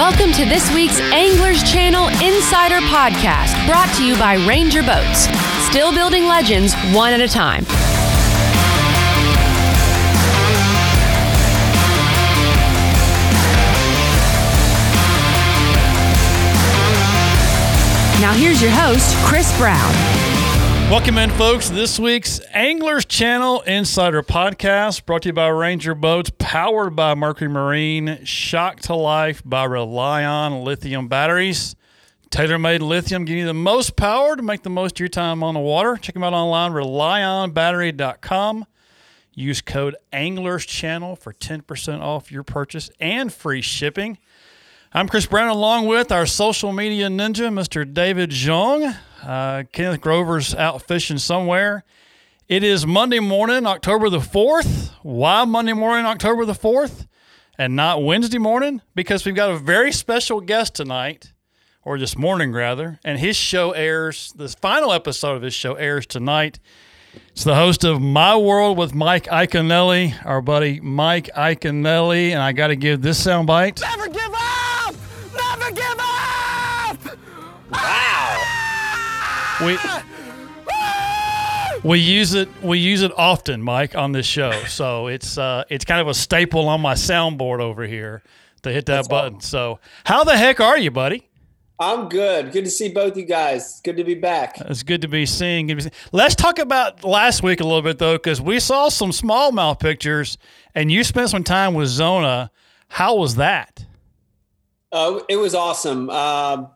Welcome to this week's Anglers Channel Insider Podcast, brought to you by Ranger Boats. Still building legends one at a time. Now here's your host, Chris Brown. Welcome in, folks. This week's Anglers Channel Insider Podcast brought to you by Ranger Boats, powered by Mercury Marine, shock to life by Relion lithium batteries. Tailor made lithium, giving you the most power to make the most of your time on the water. Check them out online, relionbattery.com. Use code Anglers Channel for 10% off your purchase and free shipping. I'm Chris Brown, along with our social media ninja, Mr. David Zhong. Uh, Kenneth Grover's out fishing somewhere. It is Monday morning, October the 4th. Why Monday morning, October the 4th, and not Wednesday morning? Because we've got a very special guest tonight, or this morning rather, and his show airs, this final episode of his show airs tonight. It's the host of My World with Mike Iaconelli, our buddy Mike Iaconelli, and I got to give this soundbite. Never give We we use it we use it often, Mike, on this show. So it's uh, it's kind of a staple on my soundboard over here to hit that button. So how the heck are you, buddy? I'm good. Good to see both you guys. Good to be back. It's good to be seeing. Good to be seeing. Let's talk about last week a little bit though, because we saw some smallmouth pictures, and you spent some time with Zona. How was that? Uh, it was awesome. Um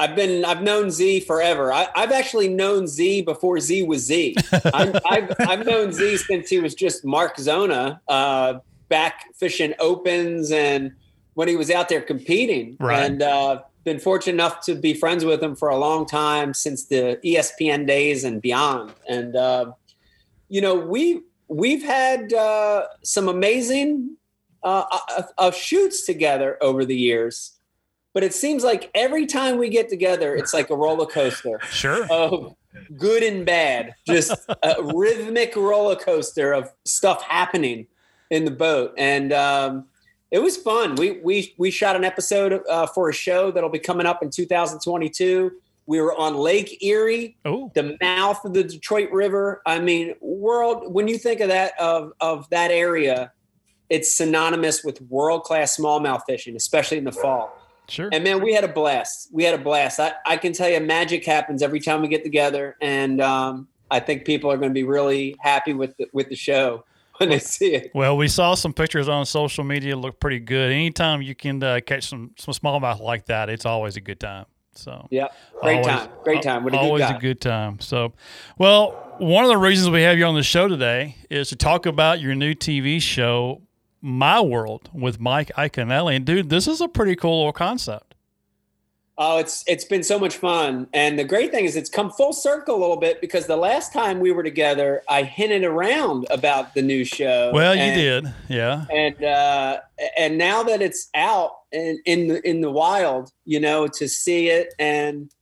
I've been I've known Z forever. I, I've actually known Z before Z was Z. I've, I've, I've known Z since he was just Mark Zona, uh, back fishing opens and when he was out there competing. Right. And uh, been fortunate enough to be friends with him for a long time since the ESPN days and beyond. And uh, you know we we've had uh, some amazing uh, uh, uh, shoots together over the years but it seems like every time we get together, it's like a roller coaster Sure. of good and bad, just a rhythmic roller coaster of stuff happening in the boat. And um, it was fun. We we we shot an episode uh, for a show that'll be coming up in 2022. We were on Lake Erie, Oh, the mouth of the Detroit River. I mean, world. When you think of that of of that area, it's synonymous with world class smallmouth fishing, especially in the fall. Sure. And man, we had a blast. We had a blast. I, I can tell you, magic happens every time we get together, and um, I think people are going to be really happy with the, with the show when they see it. Well, we saw some pictures on social media. Look pretty good. Anytime you can uh, catch some some smallmouth like that, it's always a good time. So Yeah, great Always- time. Great time. What a good always guy. a good time. So, well, one of the reasons we have you on the show today is to talk about your new TV show, My World, with Mike Iaconelli. And dude, this is a pretty cool little concept. Oh, it's it's been so much fun, and the great thing is it's come full circle a little bit because the last time we were together, I hinted around about the new show. Well, you did, yeah. and uh, and now that it's out in in the, in the wild, you know, to see it and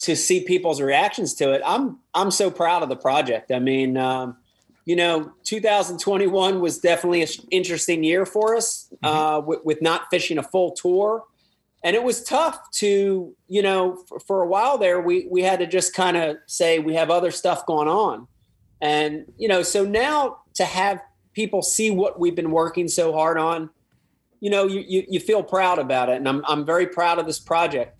to see people's reactions to it, I'm I'm so proud of the project. I mean, um, you know, 2021 was definitely an interesting year for us uh, with, with not fishing a full tour. And it was tough to, you know, for, for a while there, we, we had to just kind of say we have other stuff going on. And, you know, so now to have people see what we've been working so hard on, you know, you, you, you feel proud about it. And I'm, I'm very proud of this project.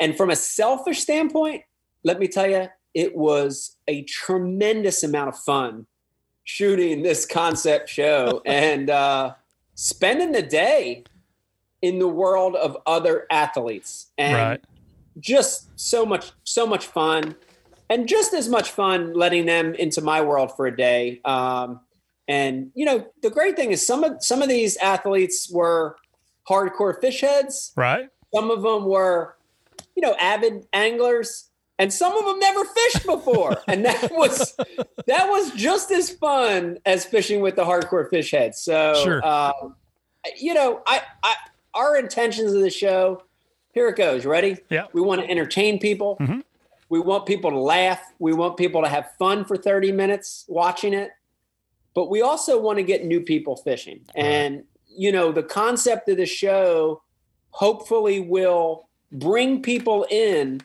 And from a selfish standpoint, let me tell you, it was a tremendous amount of fun shooting this concept show and uh, spending the day in the world of other athletes. And Right. just so much, so much fun. And just as much fun letting them into my world for a day. Um, and you know, the great thing is some of some of these athletes were hardcore fish heads. Right? Some of them were, you know, avid anglers, and some of them never fished before. and that was that was just as fun as fishing with the hardcore fish heads. So, Sure. um, you know, I, I our intentions of the show. Here it goes. Ready? Yeah. We want to entertain people. Mhm. We want people to laugh. We want people to have fun for 30 minutes watching it. But we also want to get new people fishing. And, you know, the concept of the show hopefully will bring people in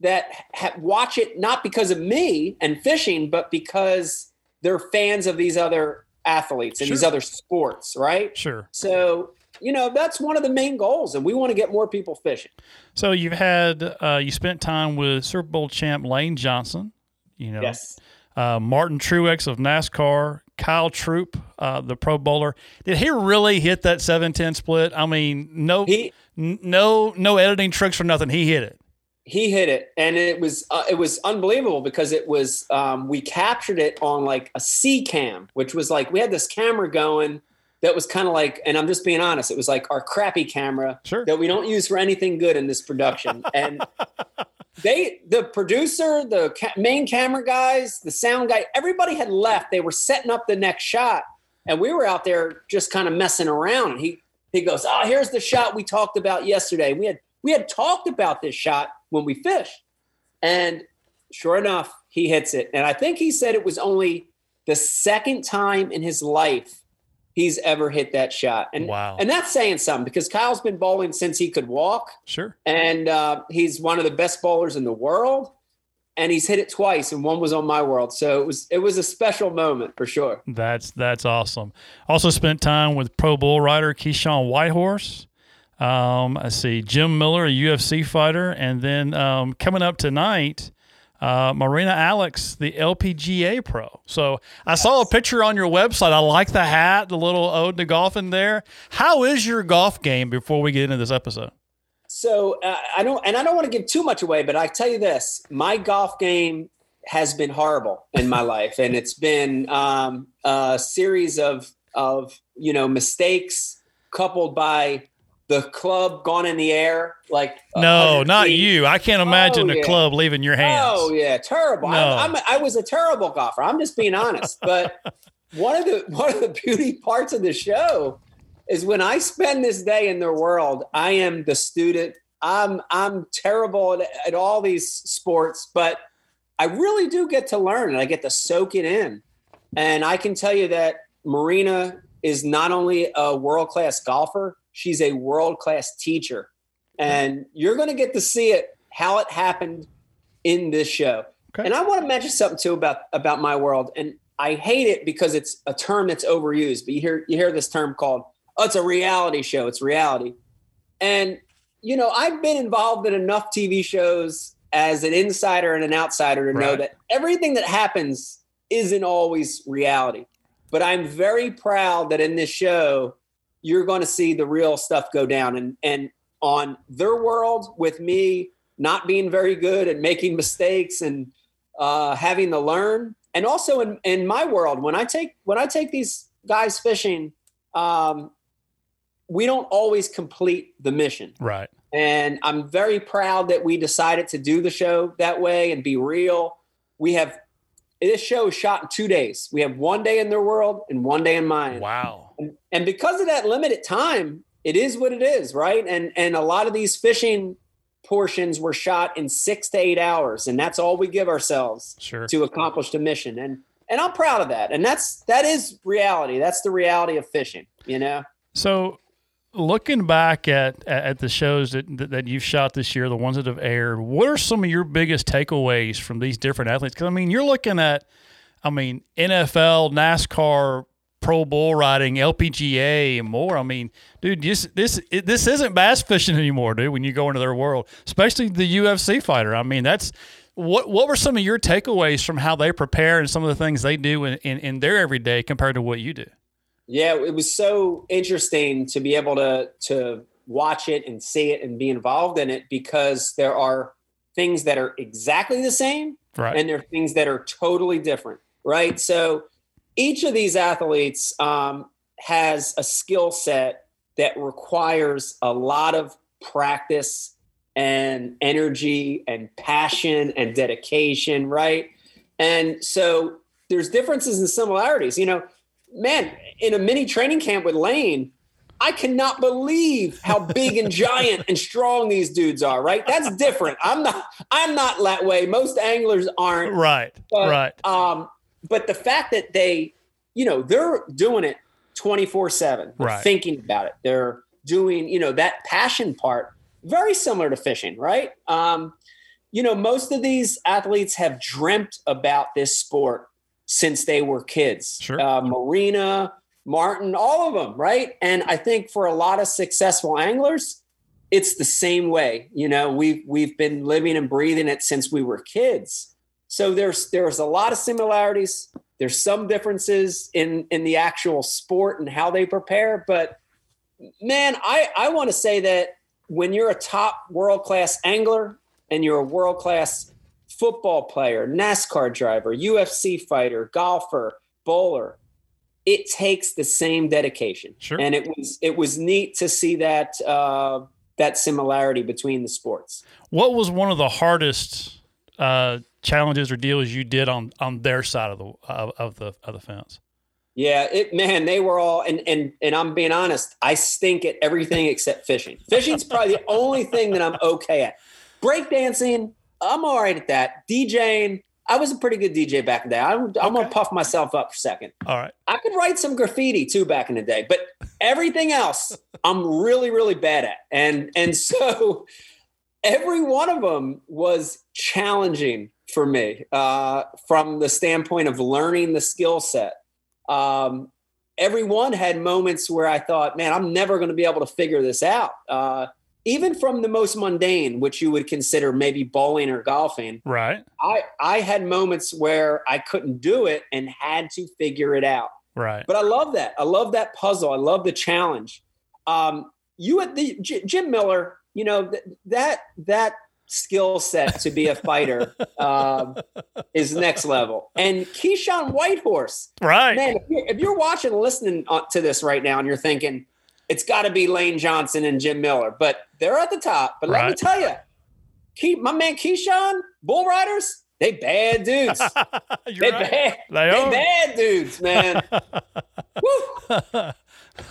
that ha- watch it not because of me and fishing, but because they're fans of these other athletes and these other sports, right? Sure. So, you know, that's one of the main goals, and we want to get more people fishing. So you've had uh, you spent time with Super Bowl champ Lane Johnson. You know, Yes. uh, Martin Truex of NASCAR, Kyle Troup, uh, the Pro Bowler. Did he really hit that seven ten split? I mean, no, He n- no, no editing tricks or nothing. He hit it. He hit it, and it was uh, it was unbelievable because it was um, we captured it on like a C cam, which was like we had this camera going that was kind of like, and I'm just being honest, it was like our crappy camera Sure. that we don't use for anything good in this production, and. They, the producer, the ca- main camera guys, the sound guy, everybody had left. They were setting up the next shot, and we were out there just kind of messing around. And he he goes, "Oh, here's the shot we talked about yesterday. We had we had talked about this shot when we fished." And sure enough, he hits it. And I think he said it was only the second time in his life he's ever hit that shot. And Wow. and that's saying something because Kyle's been bowling since he could walk, Sure. and uh, he's one of the best bowlers in the world. And he's hit it twice, and one was on my world. So it was it was a special moment for sure. That's that's awesome. Also spent time with Pro Bull rider Keyshawn Whitehorse. Um, I see Jim Miller, a UFC fighter, and then um, coming up tonight, uh, Marina Alex, the LPGA pro. So I saw a picture on your website. I like the hat, the little ode to golf in there. How is your golf game before we get into this episode? So uh, I don't, and I don't want to give too much away, but I tell you this: my golf game has been horrible in my life, and it's been um, a series of of you know mistakes coupled by the club gone in the air like uh, No, not feet. you. I can't imagine Oh, the yeah. club leaving your hands. Oh yeah, terrible. No. I, I'm, I was a terrible golfer. I'm just being honest. But one of the one of the beauty parts of the show is when I spend this day in their world. I am the student. I'm I'm terrible at, at all these sports, but I really do get to learn and I get to soak it in. And I can tell you that Marina is not only a world class golfer, she's a world class teacher. And you're going to get to see it, how it happened in this show. Okay. And I want to mention something too about, about my world. And I hate it because it's a term that's overused, but you hear, you hear this term called, oh, it's a reality show. It's reality. And, you know, I've been involved in enough TV shows as an insider and an outsider to know that everything that happens isn't always reality. But I'm very proud that in this show, you're going to see the real stuff go down. And, and on their world, with me not being very good and making mistakes and uh, having to learn, and also in, in my world, when I take when I take these guys fishing, um, we don't always complete the mission. Right. And I'm very proud that we decided to do the show that way and be real. We have this show is shot in two days. We have one day in their world and one day in mine. Wow. And, and because of that limited time, it is what it is, right? And and a lot of these fishing portions were shot in six to eight hours, and that's all we give ourselves Sure. to accomplish the mission. And and I'm proud of that. And that's that is reality. That's the reality of fishing, you know. So, looking back at at the shows that that you've shot this year, the ones that have aired, what are some of your biggest takeaways from these different athletes? Because I mean, you're looking at, I mean, NFL, NASCAR, Pro Bull riding, LPGA, and more. I mean, dude, this this it, this isn't bass fishing anymore, dude. When you go into their world, especially the UFC fighter. I mean, that's. What, what were some of your takeaways from how they prepare and some of the things they do in, in, in their everyday compared to what you do? Yeah, it was so interesting to be able to to watch it and see it and be involved in it because there are things that are exactly the same Right. and there are things that are totally different, right? So each of these athletes um, has a skill set that requires a lot of practice and energy and passion and dedication, right? And so there's differences and similarities. You know, man, in a mini training camp with Lane, I cannot believe how big and giant and strong these dudes are, right? That's different. I'm not I'm not that way. Most anglers aren't. right. But, right. Um, but the fact that they, you know, they're doing it 24 7. They're Right. thinking about it. They're doing, you know, that passion part, very similar to fishing, right? Um, you know, most of these athletes have dreamt about this sport since they were kids. Sure. Uh, Marina, Martin, all of them, right? And I think for a lot of successful anglers, it's the same way. You know, we've we've been living and breathing it since we were kids. So there's there's a lot of similarities. There's some differences in in the actual sport and how they prepare, but man, I I want to say that when you're a top world class angler and you're a world class football player, NASCAR driver, UFC fighter, golfer, bowler, it takes the same dedication. Sure. And it was it was neat to see that uh, that similarity between the sports. What was one of the hardest uh, challenges or deals you did on on their side of the of, of the of the fence? Yeah, it man, they were all and and and I'm being honest, I stink at everything except fishing. Fishing's probably the only thing that I'm okay at. Breakdancing, I'm all right at that. DJing, I was a pretty good DJ back in the day. I'm, I'm gonna puff myself up for a second. All right. I could write some graffiti too back in the day, but everything else I'm really, really bad at. And and so every one of them was challenging for me uh, from the standpoint of learning the skill set. Um, every one had moments where I thought, man, I'm never going to be able to figure this out. Uh, even from the most mundane, which you would consider maybe bowling or golfing, Right. I, I had moments where I couldn't do it and had to figure it out. Right. But I love that. I love that puzzle. I love the challenge. Um, you at the J- Jim Miller, you know th- that that skill set to be a fighter um, is next level. And Keyshawn Whitehorse, Right. man, if you're, if you're watching, listening uh, to this right now, and you're thinking it's got to be Lane Johnson and Jim Miller, but they're at the top. But let me tell you, Key, my man Keyshawn, Bull Riders, they bad dudes. They right. bad. They They bad dudes, man. Woo.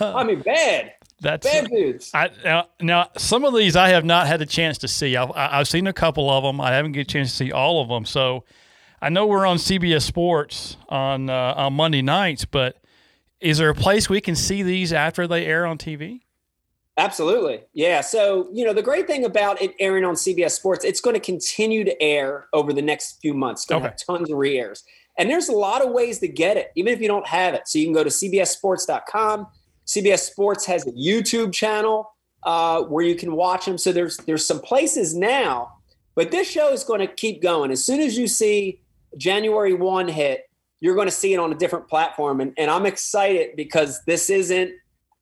I mean, bad, That's bad dudes. I, now, now, some of these I have not had a chance to see. I've, I've seen a couple of them. I haven't get a chance to see all of them. So I know we're on CBS Sports on uh, on Monday nights, but is there a place we can see these after they air on TV? Absolutely, yeah. So you know, the great thing about it airing on CBS Sports, it's going to continue to air over the next few months. It's going to Okay. have tons of re-airs, and there's a lot of ways to get it, even if you don't have it. So you can go to CBSSports.com. CBS Sports has a YouTube channel uh, where you can watch them. So there's there's some places now, but this show is going to keep going. As soon as you see January one hit, you're going to see it on a different platform, and, and I'm excited because this isn't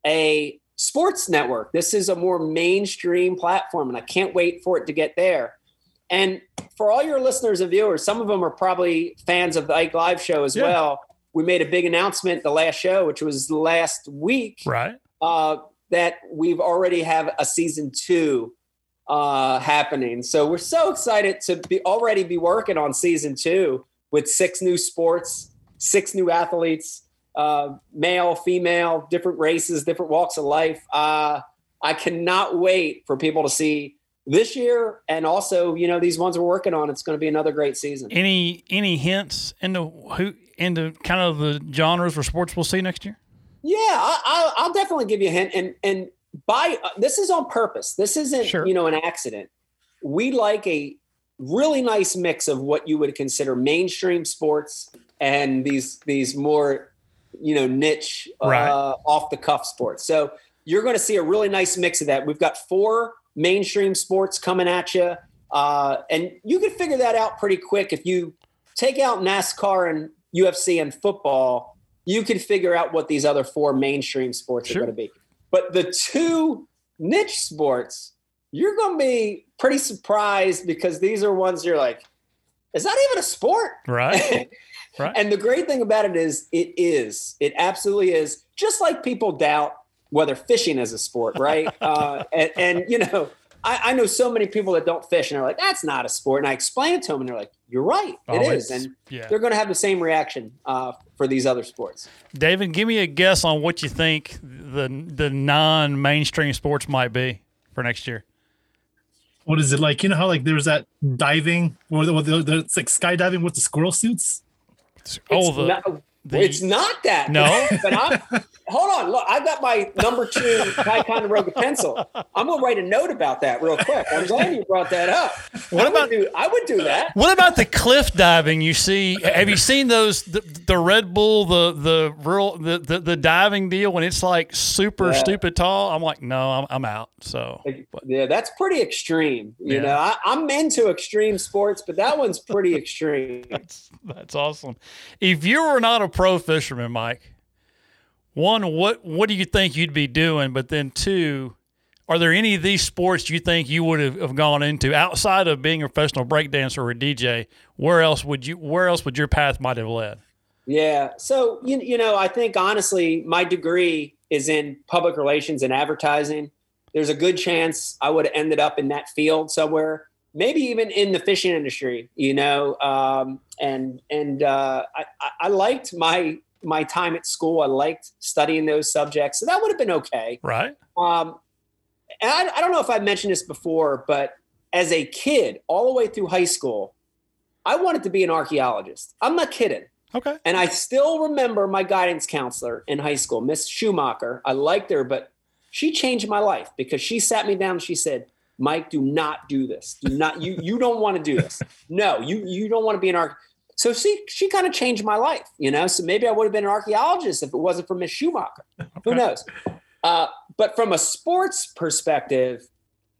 a sports network. This is a more mainstream platform, and I can't wait for it to get there. And for all your listeners and viewers, some of them are probably fans of the Ike Live show as Yeah. well. We made a big announcement the last show, which was last week, Right. uh, that we've already have a season two uh, happening. So we're so excited to be already be working on season two with six new sports, six new athletes, uh, male, female, different races, different walks of life. Uh, I cannot wait for people to see this year and also, you know, these ones we're working on. It's going to be another great season. Any any hints into who into kind of the genres for sports we'll see next year? Yeah, I, I'll, I'll definitely give you a hint. And and by uh, this is on purpose. This isn't Sure. you know an accident. We like a really nice mix of what you would consider mainstream sports and these these more you know niche Right. uh, off the cuff sports. So you're going to see a really nice mix of that. We've got four mainstream sports coming at you, uh, and you can figure that out pretty quick if you take out NASCAR and UFC and football you can figure out what these other four mainstream sports Sure. are going to be. But the two niche sports, you're going to be pretty surprised because these are ones you're like, is that even a sport? Right. Right. and the great thing about it is, it is. It absolutely is. Just like people doubt whether fishing is a sport, right? uh, and, and, you know, I, I know so many people that don't fish and they're like, that's not a sport. And I explain it to them and they're like, you're right. Oh, It is. And yeah. they're going to have the same reaction uh, for these other sports. David, give me a guess on what you think the the non mainstream sports might be for next year. What is it like? You know how like there's that diving or the, the, the it's like skydiving with the squirrel suits. It's the, not, the- it's not that. No? but I'm hold on. Look, I've got my number two Ticonderoga pencil. I'm gonna write a note about that real quick. I'm glad you brought that up. What I about- Would do, I would do that. What about the cliff diving? You see, have you seen those the, the Red Bull the the real the, the the diving deal when it's like super Yeah. stupid tall? I'm like, no, I'm I'm out. So but- Yeah, that's pretty extreme. You Yeah. know, I, I'm into extreme sports, but that one's pretty extreme. that's that's awesome. If you were not a pro fisherman, Mike, one, what what do you think you'd be doing? But then two, are there any of these sports you think you would have, have gone into outside of being a professional breakdancer or a DJ? Where else would you where else would your path might have led? Yeah. So you you know, I think honestly, my degree is in public relations and advertising. There's a good chance I would have ended up in that field somewhere, maybe even in the fishing industry. You know, um, and and uh, I, I- I liked my my time at school. I liked studying those subjects, so that would have been okay. Right? Um, and I, I don't know if I mentioned this before, but as a kid, all the way through high school, I wanted to be an archaeologist. I'm not kidding. Okay. And I still remember my guidance counselor in high school, Miss Schumacher. I liked her, but she changed my life because she sat me down and she said, Mike, do not do this. Do not you you don't want to do this. No, you you don't want to be an arch. So she she kind of changed my life, you know. So maybe I would have been an archaeologist if it wasn't for Miss Schumacher. Who knows? Uh, but from a sports perspective,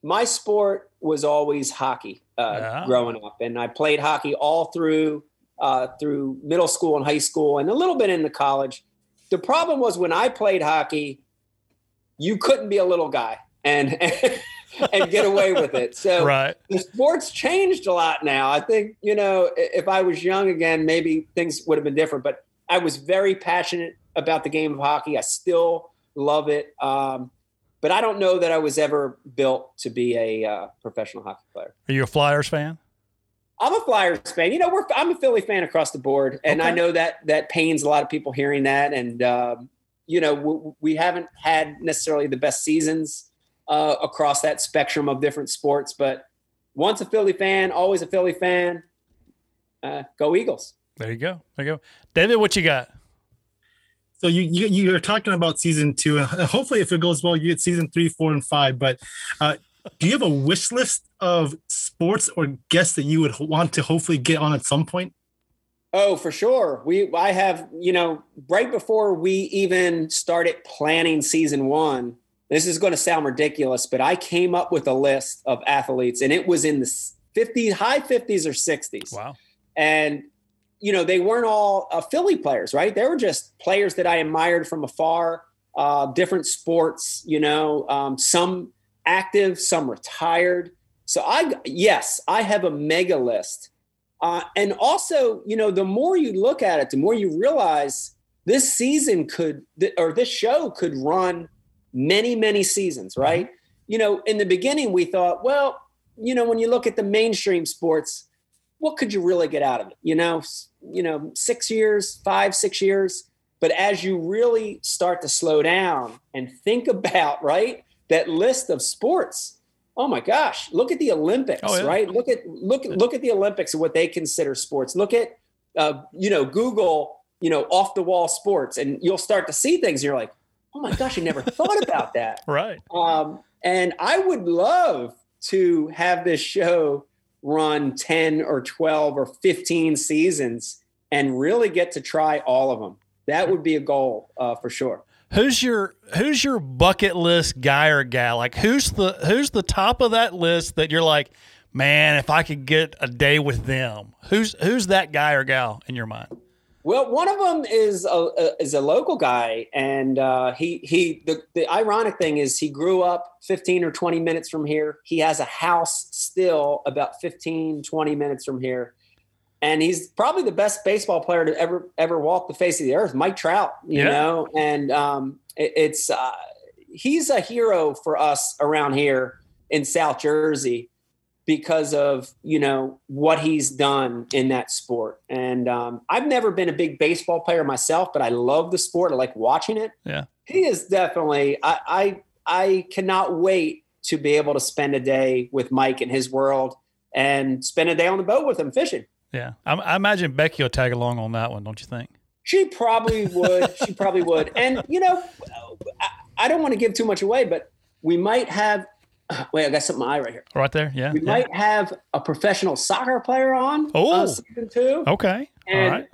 my sport was always hockey uh, Yeah. growing up, and I played hockey all through uh, through middle school and high school, and a little bit into college. The problem was when I played hockey, you couldn't be a little guy and and get away with it. So Right. the sports changed a lot now. I think, you know, if I was young again, maybe things would have been different. But I was very passionate about the game of hockey. I still love it. Um, but I don't know that I was ever built to be a uh, professional hockey player. Are you a Flyers fan? I'm a Flyers fan. You know, we're I'm a Philly fan across the board, and I know that that pains a lot of people hearing that. And um, you know, we, we haven't had necessarily the best seasons uh, across that spectrum of different sports, but once a Philly fan, always a Philly fan. Uh, go Eagles! There you go. There you go. David, what you got? So you, you you're talking about season two, and hopefully, if it goes well, you get season three, four, and five. But uh, do you have a wish list of sports or guests that you would want to hopefully get on at some point? Oh, for sure. We I have, you know, right before we even started planning season 1. This is going to sound ridiculous, but I came up with a list of athletes and it was in the 50s, high 50s or 60s. Wow. And you know, they weren't all uh, Philly players, right? They were just players that I admired from afar, uh, different sports, you know, um, some active, some retired. So I yes, I have a mega list. Uh, and also, you know, the more you look at it, the more you realize this season could, or this show could run many, many seasons, right? You know, in the beginning, we thought, well, you know, when you look at the mainstream sports, what could you really get out of it? You know, you know, six years, five, six years. But as you really start to slow down and think about, right, that list of sports, oh my gosh, look at the Olympics, Oh, yeah. right? Look at look at look at the Olympics and what they consider sports. Look at uh, you know, Google, you know, off the wall sports, and you'll start to see things. You're like, oh my gosh, I never thought about that. Right. Um, and I would love to have this show run 10 or 12 or 15 seasons and really get to try all of them. That would be a goal uh, for sure. Who's your who's your bucket list guy or gal? Like who's the who's the top of that list that you're like, man, if I could get a day with them, who's who's that guy or gal in your mind? Well, one of them is a, a is a local guy, and uh, he he. The, the ironic thing is, he grew up 15 or 20 minutes from here. He has a house still about 15, 20 minutes from here, and he's probably the best baseball player to ever ever walk the face of the earth. Mike Trout, you Yeah. know, and um, it, it's uh, he's a hero for us around here in South Jersey because of you know what he's done in that sport and um, i've never been a big baseball player myself but i love the sport i like watching it Yeah. he is definitely i i, I cannot wait to be able to spend a day with mike in his world and spend a day on the boat with him fishing Yeah, I, I imagine Becky will tag along on that one, don't you think? She probably would. she probably would. And you know, I, I don't want to give too much away, but we might have. Wait, I got something in my eye right here. Right there, yeah. We yeah. might have a professional soccer player on. Oh. uh, season two. Okay. And right.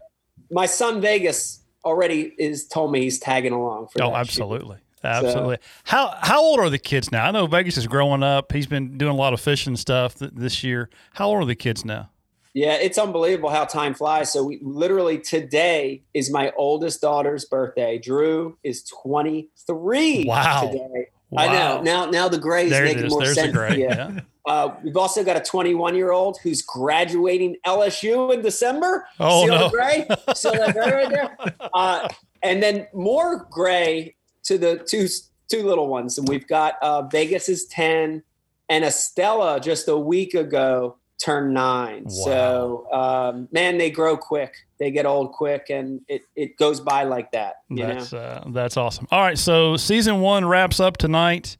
my son Vegas already is told me he's tagging along for Oh, absolutely. Absolutely. How how old are the kids now? I know Vegas is growing up. He's been doing a lot of fishing stuff th- this year. How old are the kids now? Yeah, it's unbelievable how time flies. So we literally today is my oldest daughter's birthday. Drew is 23 Wow. today. I know. Now now the gray is There making is. more There's sense. gray. Yeah. Yeah. Uh, we've also got a 21 year old who's graduating LSU in December. Oh, See no. gray? See that gray right there? Uh, and then more gray to the two two little ones. And we've got uh, Vegas is 10 and Estella just a week ago turned nine. So um, man, they grow quick. They get old quick and it, it goes by like that. You That's uh, that's awesome. All right, so season one wraps up tonight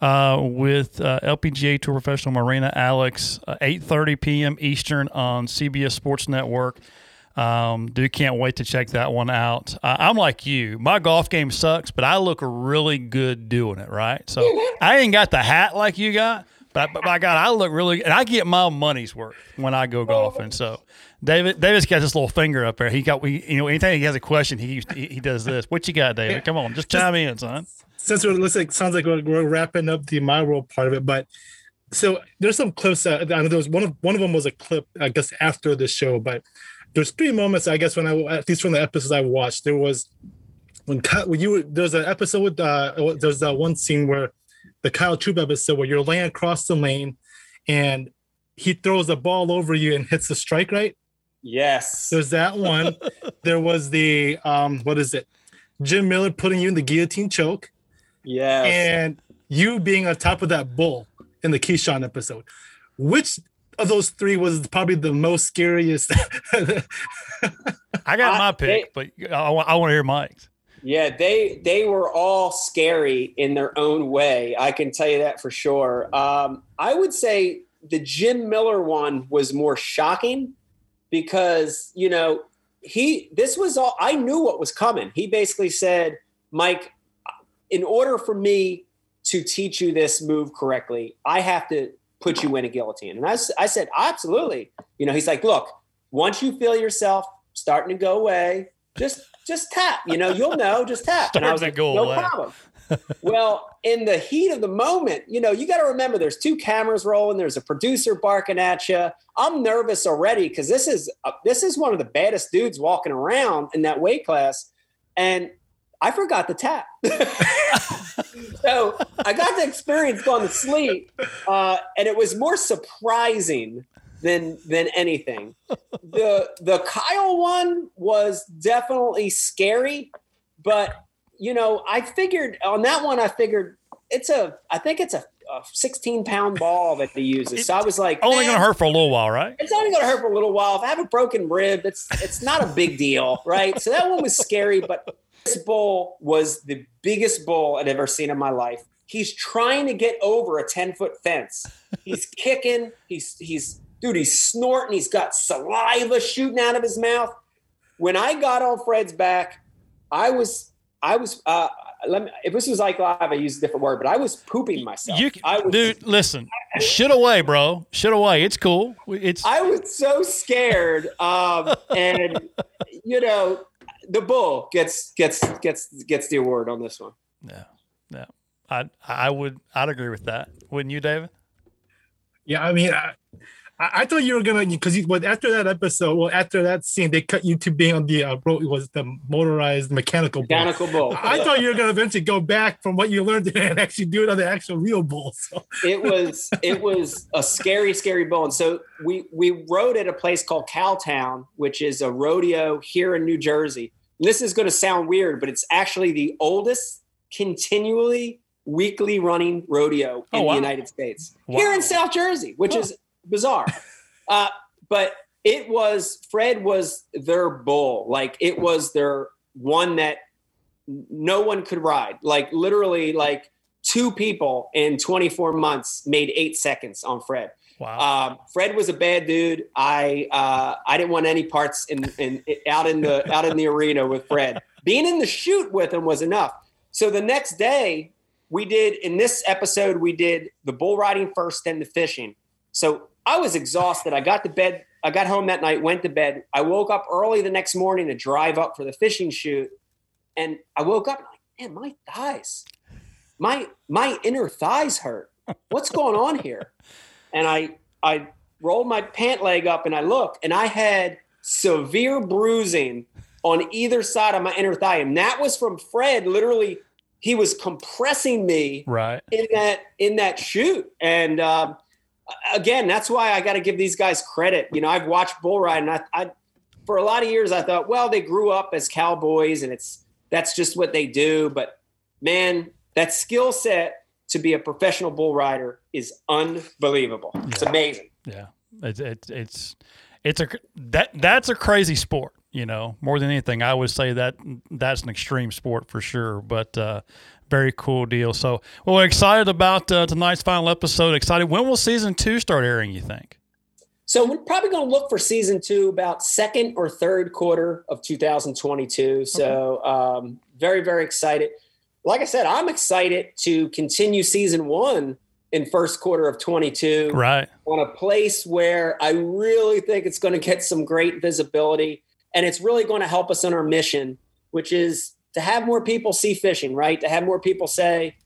uh, with uh, LPGA Tour Professional Marina Alex, uh, eight thirty p.m. Eastern on CBS Sports Network. Um, dude, can't wait to check that one out. Uh, I'm like you. My golf game sucks, but I look really good doing it. Right, so I ain't got the hat like you got, but, but my God, I look really, and I get my money's worth when I go golfing. So. David, David's got this little finger up there. He got, we, you know, anytime he has a question, he he, does this. What you got, David? Come on, just chime in, son. since we're looks like sounds like we're, we're wrapping up the my world part of it, but so there's some clips. Uh, I know there was one of one of them was a clip, I guess, after the show, but there's three moments, I guess, when I at least from the episodes I watched, there was when when you there's an episode with uh there's that one scene where the Kyle Troup episode where you're laying across the lane and he throws the ball over you and hits the strike right. Yes. There's that one. there was the um what is it? Jim Miller putting you in the guillotine choke Yes. and you being on top of that bull in the Keyshawn episode. Which of those three was probably the most scariest? I got I- my pick, but I, want to hear Mike's. Yeah, they they were all scary in their own way. I can tell you that for sure. Um, I would say the Jim Miller one was more shocking because you know he this was all I knew what was coming. He basically said, "Mike, in order for me to teach you this move correctly, I have to put you in a guillotine." And I, I said, "Absolutely." You know, he's like, "Look, once you feel yourself starting to go away, just just tap. You know, you'll know. Just tap." and I was to like, go "No away." problem." well, in the heat of the moment, you know, you got to remember there's two cameras rolling. There's a producer barking at you. I'm nervous already because this is uh, this is one of the baddest dudes walking around in that weight class, and I forgot to tap. so I got the experience going to sleep, uh, and it was more surprising than than anything. The the Kyle one was definitely scary, but you know I figured on that one I figured it's a I think it's a, a 16 pound ball that he uses. So I was like, Only "Man, going to hurt for a little while, right? it's only going to hurt for a little while. If I have a broken rib, it's it's not a big deal, right? So that one was scary, but this bull was the biggest bull I'd ever seen in my life. He's trying to get over a 10 foot fence. He's kicking. He's he's dude. He's snorting. He's got saliva shooting out of his mouth. When I got on Fred's back, I was I was uh, let me. If this was like live, I use a different word, but I was pooping myself. You, I was, dude, listen, shit away, bro. Shit away. It's cool. It's I was so scared. Um, and you know, the bull gets gets gets gets the award on this one. yeah, yeah. I I would I'd agree with that. Wouldn't you, David? yeah, I mean, I, I I thought you were gonna because you, but after that episode, well, after that scene, they cut you to being on the uh, road. It was the motorized mechanical bull. Mechanical bull. I thought you were gonna eventually go back from what you learned and actually do it on the actual real bull. So it was it was a scary, scary bull. And so we we rode at a place called Cowtown, which is a rodeo here in New Jersey. And this is going to sound weird, but it's actually the oldest continually weekly running rodeo in Oh, wow. the United States here in South Jersey, which is bizarre. uh, but it was Fred was their bull, like it was their one that no one could ride. Like literally, like two people in 24 months made eight seconds on Fred. Wow. Um, Fred was a bad dude. I uh, I didn't want any parts in, in, out in the out in the arena with Fred. Being in the shoot with him was enough. So the next day, we did in this episode we did the bull riding first, then the fishing. So I was exhausted. I got to bed. I got home that night, went to bed. I woke up early the next morning to drive up for the fishing shoot, and I woke up and like, man, my thighs, my my inner thighs hurt. What's going on here? And I I rolled my pant leg up and I look, and I had severe bruising on either side of my inner thigh, and that was from Fred. Literally, he was compressing me right in that in that shoot, and. Um, again, that's why I got to give these guys credit. You know, I've watched bull ride, and I, I, for a lot of years, I thought, well, they grew up as cowboys, and it's that's just what they do. But man, that skill set to be a professional bull rider is unbelievable. Yeah. It's amazing. Yeah, it's it's it's it's a that that's a crazy sport. You know, more than anything, I would say that that's an extreme sport for sure. But uh, very cool deal. So, well, we're excited about uh, tonight's final episode. Excited. When will season two start airing? You think? So we're probably going to look for season two about second or third quarter of 2022. So okay. um, very very excited. Like I said, I'm excited to continue season one in first quarter of 22. Right. On a place where I really think it's going to get some great visibility, and it's really going to help us in our mission, which is to have more people see fishing, right? To have more people say,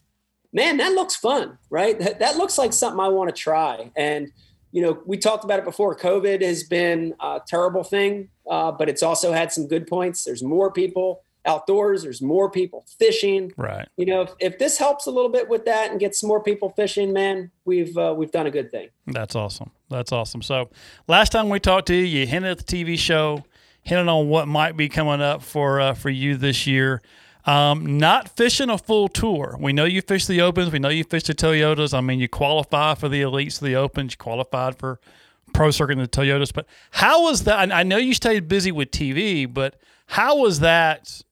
man, that looks fun, right? That, that looks like something I want to try. And, you know, we talked about it before. COVID has been a terrible thing, uh, but it's also had some good points. There's more people outdoors. There's more people fishing. Right. You know, if, if this helps a little bit with that and gets more people fishing, man, we've uh, we've done a good thing. That's awesome. That's awesome. So, last time we talked to you, you hinted at the TV show hinting on what might be coming up for uh, for you this year. Um, not fishing a full tour. We know you fish the Opens. We know you fish the Toyotas. I mean, you qualify for the Elites of the Opens. You qualified for Pro Circuit and the Toyotas. But how was that? I know you stayed busy with TV, but how was that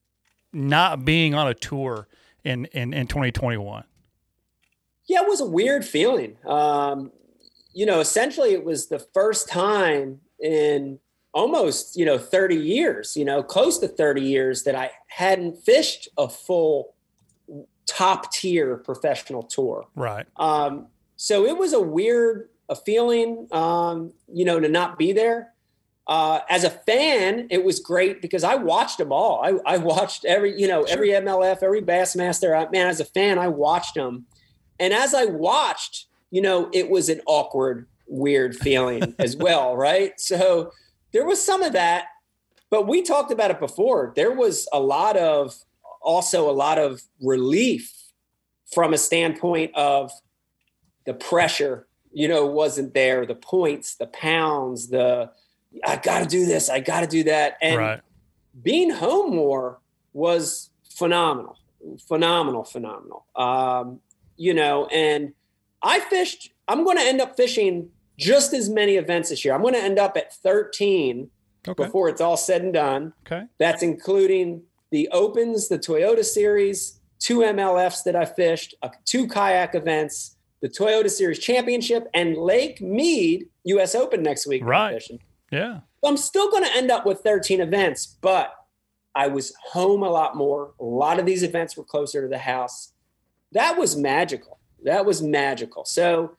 not being on a tour in, in, in 2021? Yeah, it was a weird feeling. Um, you know, essentially, it was the first time in almost you know 30 years you know close to 30 years that i hadn't fished a full top tier professional tour. Right. Um, so it was a weird a feeling um, you know to not be there. Uh, as a fan it was great because i watched them all. I, I watched every you know sure. every mlf every bassmaster. I, man as a fan i watched them and as i watched you know it was an awkward weird feeling as well right? So there was some of that, but we talked about it before. There was a lot of also a lot of relief from a standpoint of the pressure, you know, wasn't there, the points, the pounds, the I got to do this, I got to do that. And right. being home more was phenomenal, phenomenal, phenomenal. Um, you know, and I fished, I'm going to end up fishing just as many events this year. I'm going to end up at 13 okay. before it's all said and done. Okay. That's including the Opens, the Toyota Series, two MLFs that I fished, uh, two kayak events, the Toyota Series Championship, and Lake Mead US Open next week. Right. Yeah. So I'm still going to end up with 13 events, but I was home a lot more. A lot of these events were closer to the house. That was magical. That was magical. So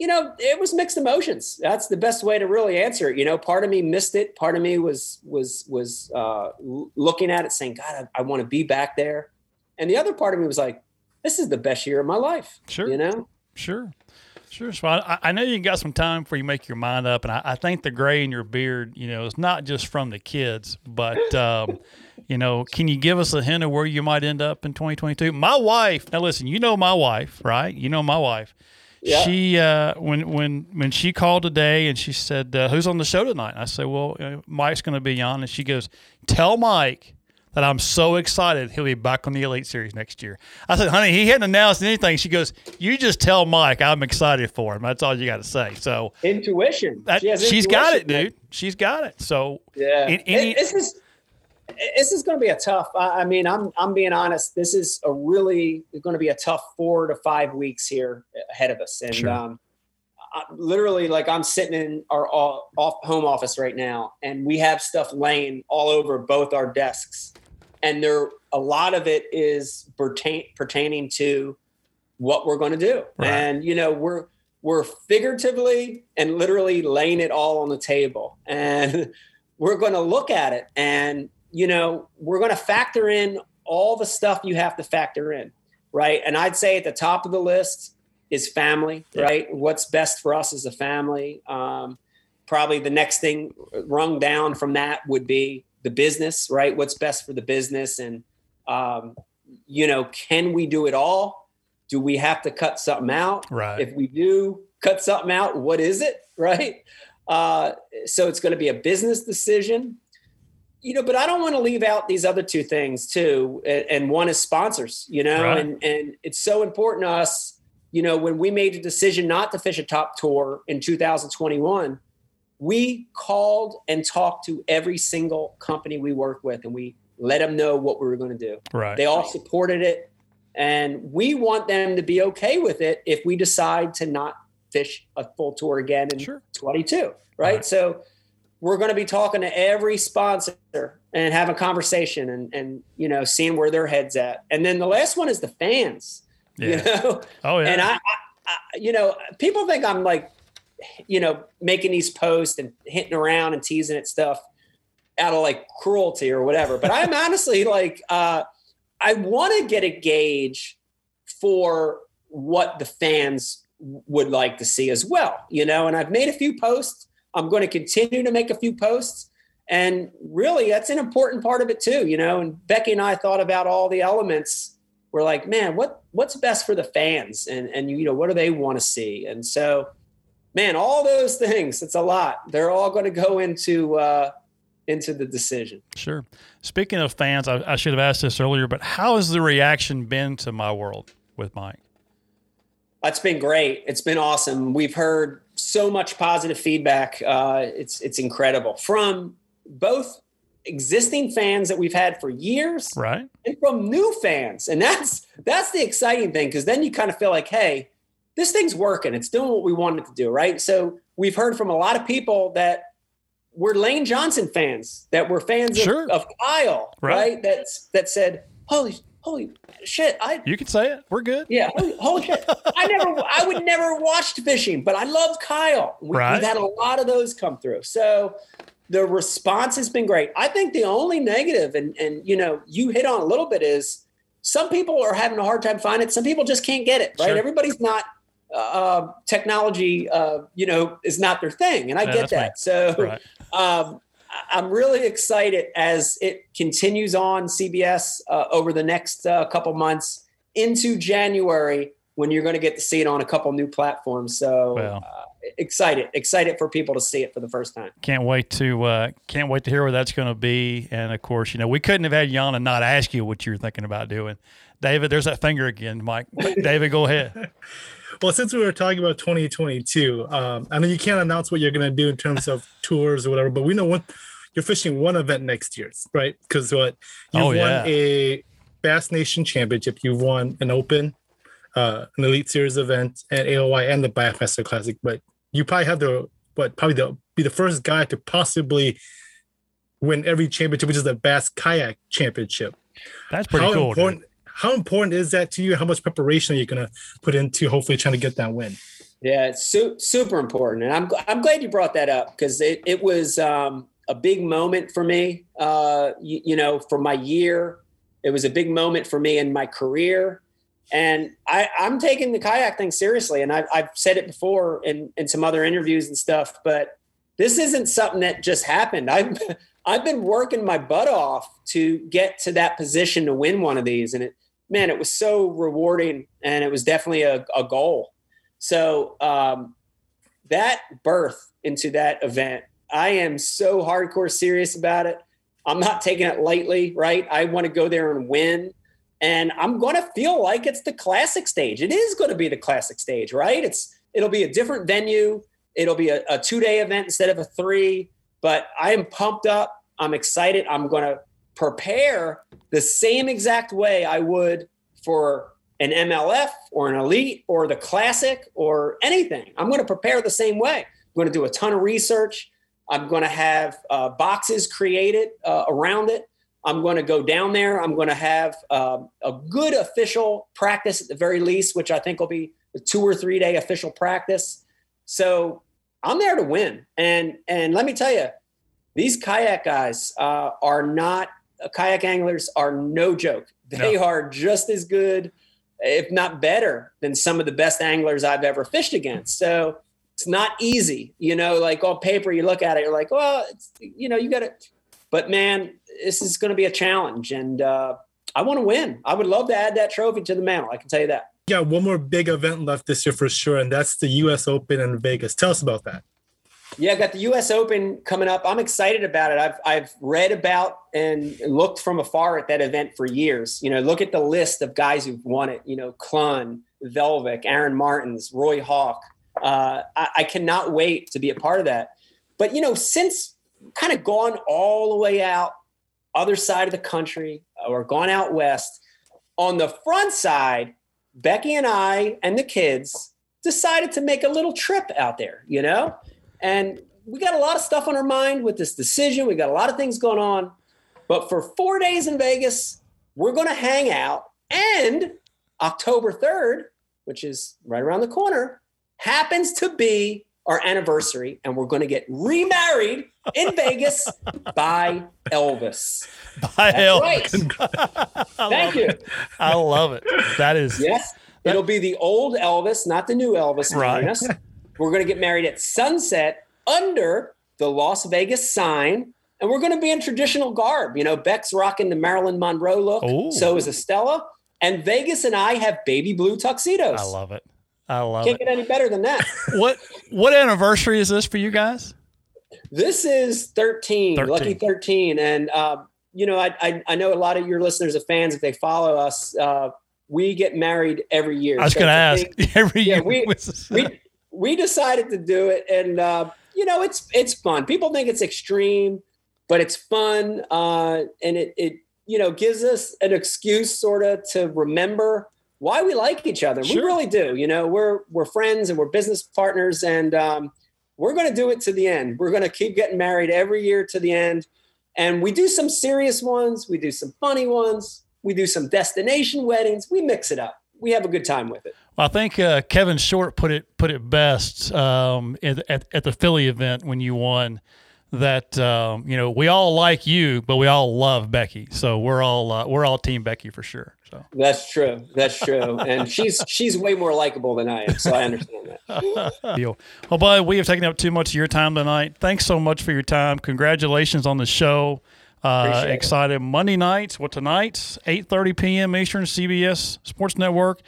you know, it was mixed emotions. That's the best way to really answer it. You know, part of me missed it. Part of me was was was uh, looking at it, saying, "God, I, I want to be back there," and the other part of me was like, "This is the best year of my life." Sure, you know, sure. Sure. So I, I know you got some time before you make your mind up, and I, I think the gray in your beard, you know, is not just from the kids, but um, you know, can you give us a hint of where you might end up in 2022? My wife. Now, listen, you know my wife, right? You know my wife. Yeah. She uh, when when when she called today and she said, uh, "Who's on the show tonight?" I said, "Well, uh, Mike's going to be on," and she goes, "Tell Mike." That I'm so excited he'll be back on the Elite Series next year. I said, honey, he hadn't announced anything. She goes, you just tell Mike I'm excited for him. That's all you got to say. So intuition. That, she has intuition, got it, dude. She's got it. So yeah, any, this is this is going to be a tough. I, mean, I'm I'm being honest. This is a really going to be a tough four to five weeks here ahead of us, and Sure. um, I, literally, like I'm sitting in our all, off home office right now, and we have stuff laying all over both our desks, and there a lot of it is pertain, pertaining to what we're going to do, Right. and you know we're we're figuratively and literally laying it all on the table, and we're going to look at it and you know we're going to factor in all the stuff you have to factor in right? And i'd say at the top of the list is family Yeah. right? What's best for us as a family? Um, probably the next thing rung down from that would be the business right? What's best for the business? And um, you know can we do it all? Do we have to cut something out? Right. if we do cut something out what is it right? Uh, so it's going to be a business decision you know but i don't want to leave out these other two things too and, one is sponsors you know Right. and and it's so important to us you know when we made the decision not to fish a top tour in 2021 we called and talked to every single company we work with and we let them know what we were going to do right. they all supported it. And we want them to be okay with it if we decide to not fish a full tour again in Sure. 22. Right? Right. So we're going to be talking to every sponsor and having a conversation and, and, you know, seeing where their head's at. And then the last one is the fans, you know? Oh yeah. And I, I, I, you know, people think I'm like, you know, making these posts and hitting around and teasing at stuff out of like cruelty or whatever. But I'm honestly like, uh, I want to get a gauge for what the fans would like to see as well, you know. And I've made a few posts. I'm going to continue to make a few posts. And really, that's an important part of it too, you know. And Becky and I thought about all the elements. We're like, man, what what's best for the fans, and and you know, what do they want to see? And so, man, all those things. It's a lot. They're all going to go into uh, into the decision. Sure. Speaking of fans, I, I should have asked this earlier, but how has the reaction been to my world with Mike? It's been great. It's been awesome. We've heard so much positive feedback. Uh, it's it's incredible from both existing fans that we've had for years Right. and from new fans, and that's that's the exciting thing because then you kind of feel like, hey, this thing's working. It's doing what we wanted to do, right? So we've heard from a lot of people that were Lane Johnson fans, that were fans Sure. of, of Kyle, Right. right? That's that said, holy holy shit, I You can say it. We're good. yeah, holy, holy shit. I never, I would never watched fishing, but I love Kyle. We, Right. We've had a lot of those come through. So the response has been great. I think the only negative, and and you know, you hit on a little bit, is some people are having a hard time finding it. Some people just can't get it. Right? Sure. Everybody's not. Uh, technology, uh, you know, is not their thing, and I Yeah, get that. So, Right. um, I'm really excited as it continues on CBS uh, over the next uh, couple months into January when you're going to get to see it on a couple new platforms. So Well. uh, excited, excited for people to see it for the first time. Can't wait to uh, can't wait to hear where that's going to be. And of course, you know, we couldn't have had you on and not ask you what you're thinking about doing. David, there's that finger again, Mike. David, go ahead. Well, since we were talking about 2022, um, I know you can't announce what you're going to do in terms of tours or whatever, but we know what you're fishing one event next year, right? Because what you've Oh, won yeah. a Bass Nation Championship, you've won an Open, uh, an Elite Series event, and AOY, and the Bassmaster Classic. But you probably have the what probably the be the first guy to possibly win every championship, which is the Bass Kayak Championship. That's pretty how cool. important how important is that to you? How much preparation are you going to put into hopefully trying to get that win? Yeah, it's su- super important, and I'm I'm glad you brought that up because it it was um, a big moment for me. Uh, you, you know, for my year, it was a big moment for me in my career, and I, I'm taking the kayak thing seriously. And I, I've said it before in in some other interviews and stuff, but this isn't something that just happened. I've I've been working my butt off to get to that position to win one of these, and it man, it was so rewarding, and it was definitely a, a goal. So um, that birth into that event, I am so hardcore serious about it. I'm not taking it lightly, right? I want to go there and win. And I'm going to feel like it's the classic stage. It is going to be the classic stage, right? It's it'll be a different venue. It'll be a, a two day event instead of a three. But I am pumped up. I'm excited. I'm going to prepare the same exact way I would for an MLF or an elite or the classic or anything. I'm going to prepare the same way. I'm going to do a ton of research. I'm going to have uh, boxes created uh, around it. I'm going to go down there. I'm going to have uh, a good official practice at the very least, which I think will be a two or three day official practice. So I'm there to win. And and let me tell you, these kayak guys uh, are not uh, kayak anglers are no joke. They no. are just as good, if not better, than some of the best anglers I've ever fished against. So it's not easy, you know. Like on paper, you look at it, you're like, well, you know, you got to. But man, this is going to be a challenge, and uh, I want to win. I would love to add that trophy to the mantle. I can tell you that. Yeah, one more big event left this year for sure, and that's the U.S. Open in Vegas. Tell us about that. Yeah, I got the U.S. Open coming up. I'm excited about it. I've I've read about and looked from afar at that event for years. You know, look at the list of guys who've won it. You know, Clunn, Velvick, Aaron Martens, Roy Hawk. Uh, I, I cannot wait to be a part of that. But you know, since kind of gone all the way out other side of the country or gone out west, on the front side, Becky and I and the kids decided to make a little trip out there. You know and we got a lot of stuff on our mind with this decision. We got a lot of things going on. But for four days in Vegas, we're going to hang out. And October 3rd, which is right around the corner, happens to be our anniversary. And we're going to get remarried in Vegas by Elvis. By Elvis. Right. Thank you. It. I love it. That is. Yes. It'll be the old Elvis, not the new Elvis. Right. We're going to get married at sunset under the Las Vegas sign. And we're going to be in traditional garb. You know, Beck's rocking the Marilyn Monroe look. Ooh. So is Estella. And Vegas and I have baby blue tuxedos. I love it. I love it. Can't get any better than that. what what anniversary is this for you guys? This is 13, 13. lucky 13. And, uh, you know, I, I, I, know a lot of your listeners are fans if they follow us. Uh, we get married every year. I was so going to ask every yeah, year. We, we, we decided to do it, and uh, you know, it's it's fun. People think it's extreme, but it's fun, uh, and it it you know gives us an excuse sort of to remember why we like each other. Sure. We really do. You know, we're we're friends and we're business partners, and um, we're going to do it to the end. We're going to keep getting married every year to the end, and we do some serious ones, we do some funny ones, we do some destination weddings. We mix it up. We have a good time with it. I think uh, Kevin Short put it put it best um, at, at, at, the Philly event when you won. That um, you know we all like you, but we all love Becky. So we're all uh, we're all Team Becky for sure. So that's true. That's true. and she's she's way more likable than I am. So I understand that. Well, bud, we have taken up too much of your time tonight. Thanks so much for your time. Congratulations on the show. Uh, excited Monday nights. What tonight? Eight thirty p.m. Eastern, CBS Sports Network.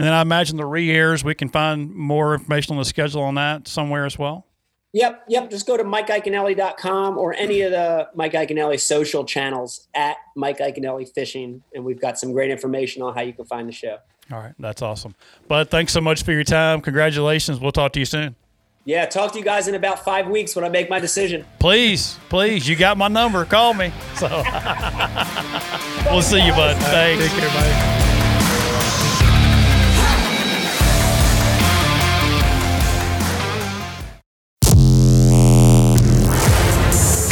And then I imagine the re-airs, we can find more information on the schedule on that somewhere as well. Yep, yep. Just go to MikeIaconelli.com or any of the Mike Iaconelli social channels at Mike Iaconelli Fishing, and we've got some great information on how you can find the show. All right, that's awesome. But thanks so much for your time. Congratulations. We'll talk to you soon. Yeah, talk to you guys in about five weeks when I make my decision. Please, please, you got my number. Call me. So we'll see you, bud. Thanks. Take care, bye.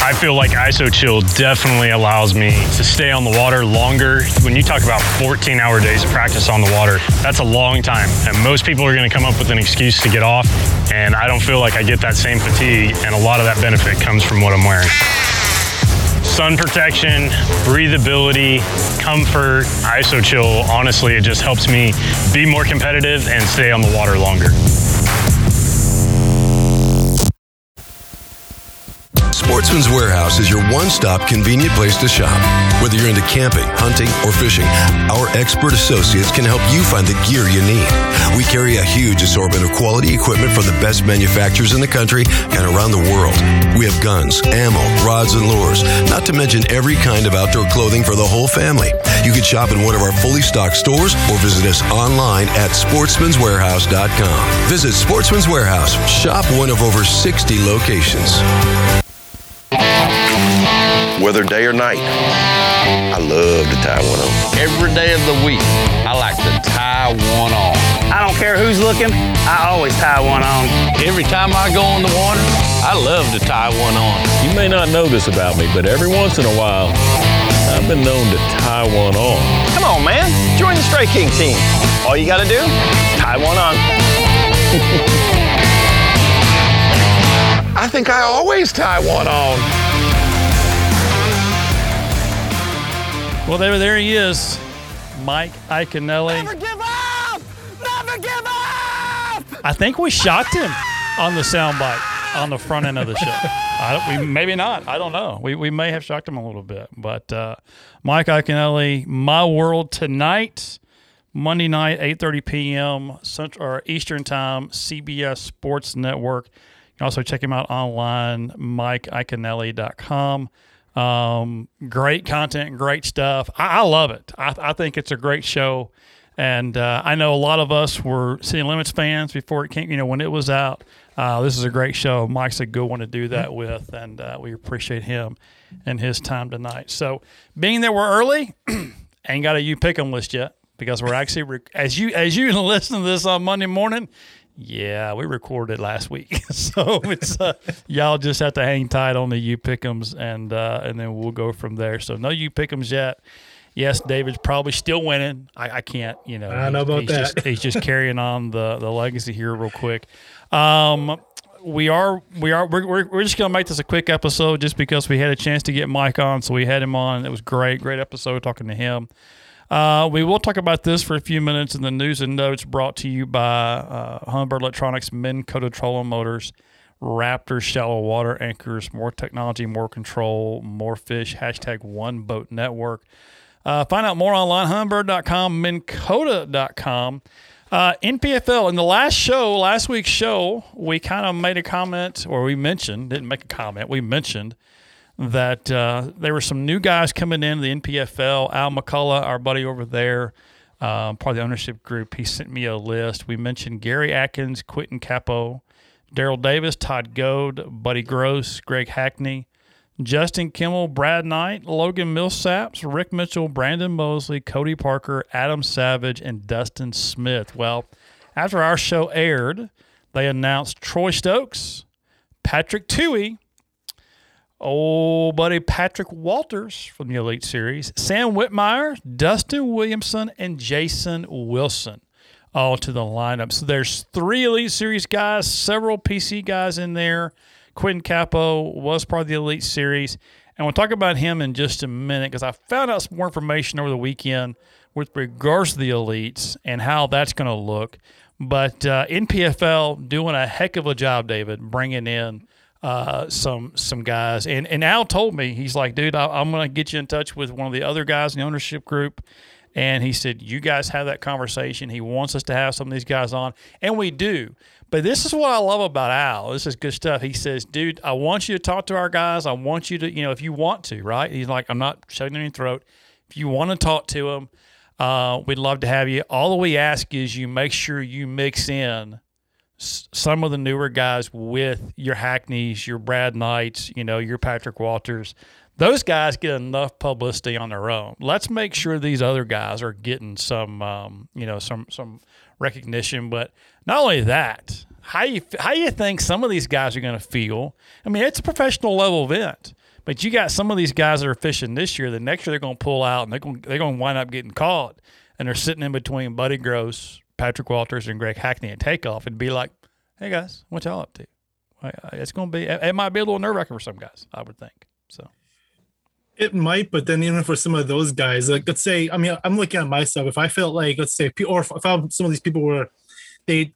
I feel like ISO-Chill definitely allows me to stay on the water longer. When you talk about 14 hour days of practice on the water, that's a long time. And most people are gonna come up with an excuse to get off. And I don't feel like I get that same fatigue. And a lot of that benefit comes from what I'm wearing. Sun protection, breathability, comfort, ISO-Chill, honestly, it just helps me be more competitive and stay on the water longer. Sportsman's Warehouse is your one stop convenient place to shop. Whether you're into camping, hunting, or fishing, our expert associates can help you find the gear you need. We carry a huge assortment of quality equipment from the best manufacturers in the country and around the world. We have guns, ammo, rods, and lures, not to mention every kind of outdoor clothing for the whole family. You can shop in one of our fully stocked stores or visit us online at sportsmanswarehouse.com. Visit Sportsman's Warehouse. Shop one of over 60 locations. Whether day or night. I love to tie one on. Every day of the week, I like to tie one on. I don't care who's looking, I always tie one on. Every time I go on the water, I love to tie one on. You may not know this about me, but every once in a while, I've been known to tie one on. Come on, man. Join the Strike King team. All you gotta do, tie one on. I think I always tie one on. Well, there, there he is, Mike Iaconelli. Never give up! Never give up! I think we shocked him on the soundbite on the front end of the show. I don't, we, maybe not. I don't know. We, we may have shocked him a little bit. But uh, Mike Iaconelli, My World tonight, Monday night, 8.30 p.m. Central, or Eastern Time, CBS Sports Network. You can also check him out online, MikeIaconelli.com. Um, great content, great stuff. I, I love it. I, I, think it's a great show. And uh, I know a lot of us were City Limits fans before it came, you know, when it was out. Uh, this is a great show. Mike's a good one to do that with, and uh, we appreciate him and his time tonight. So, being that we're early, ain't got a you pick 'em list yet because we're actually as you as you listen to this on Monday morning. Yeah, we recorded last week, so it's uh, y'all just have to hang tight on the you pickums, and uh, and then we'll go from there. So no you pickums yet. Yes, David's probably still winning. I, I can't, you know. I know about he's that. Just, he's just carrying on the the legacy here real quick. Um, we are we are we're, we're, we're just gonna make this a quick episode just because we had a chance to get Mike on, so we had him on. It was great, great episode talking to him. Uh, we will talk about this for a few minutes in the news and notes brought to you by uh, Humminbird Electronics, Minn Kota Trolling Motors, Raptor Shallow Water Anchors, more technology, more control, more fish, hashtag One Boat Network. Uh, find out more online, humminbird.com, minnkota.com. Uh, NPFL, in the last show, last week's show, we kind of made a comment, or we mentioned, didn't make a comment, we mentioned that uh, there were some new guys coming in the NPFL. Al McCullough, our buddy over there, um, part of the ownership group, he sent me a list. We mentioned Gary Atkins, Quentin Capo, Daryl Davis, Todd Goad, Buddy Gross, Greg Hackney, Justin Kimmel, Brad Knight, Logan Millsaps, Rick Mitchell, Brandon Mosley, Cody Parker, Adam Savage, and Dustin Smith. Well, after our show aired, they announced Troy Stokes, Patrick Toohey, old buddy Patrick Walters from the Elite Series, Sam Whitmire, Dustin Williamson, and Jason Wilson all to the lineup. So there's three Elite Series guys, several PC guys in there. Quentin Capo was part of the Elite Series. And we'll talk about him in just a minute because I found out some more information over the weekend with regards to the Elites and how that's going to look. But uh, NPFL doing a heck of a job, David, bringing in uh, some some guys. And and Al told me he's like, dude, I, am going to get you in touch with one of the other guys in the ownership group. And he said, you guys have that conversation. He wants us to have some of these guys on, and we do. But this is what I love about Al. This is good stuff. He says, dude, I want you to talk to our guys. I want you to, you know, if you want to, right? He's like, I'm not in your throat. If you want to talk to them, uh, we'd love to have you. All we ask is you make sure you mix in some of the newer guys with your Hackneys, your Brad Knights, you know, your Patrick Walters. Those guys get enough publicity on their own. Let's make sure these other guys are getting some, um, you know, some some recognition. But not only that, how you how you think some of these guys are going to feel? I mean, it's a professional level event, but you got some of these guys that are fishing this year. The next year they're going to pull out and they're going they're going to wind up getting caught, and they're sitting in between Buddy Gross, Patrick Walters, and Greg Hackney at takeoff, and be like, "Hey guys, what y'all up to?" Uh, it's going to be it might be a little nerve wracking for some guys, I would think. So. It might, but then even for some of those guys, like let's say, I mean, I'm looking at myself. If I felt like, let's say, or if I, some of these people were, they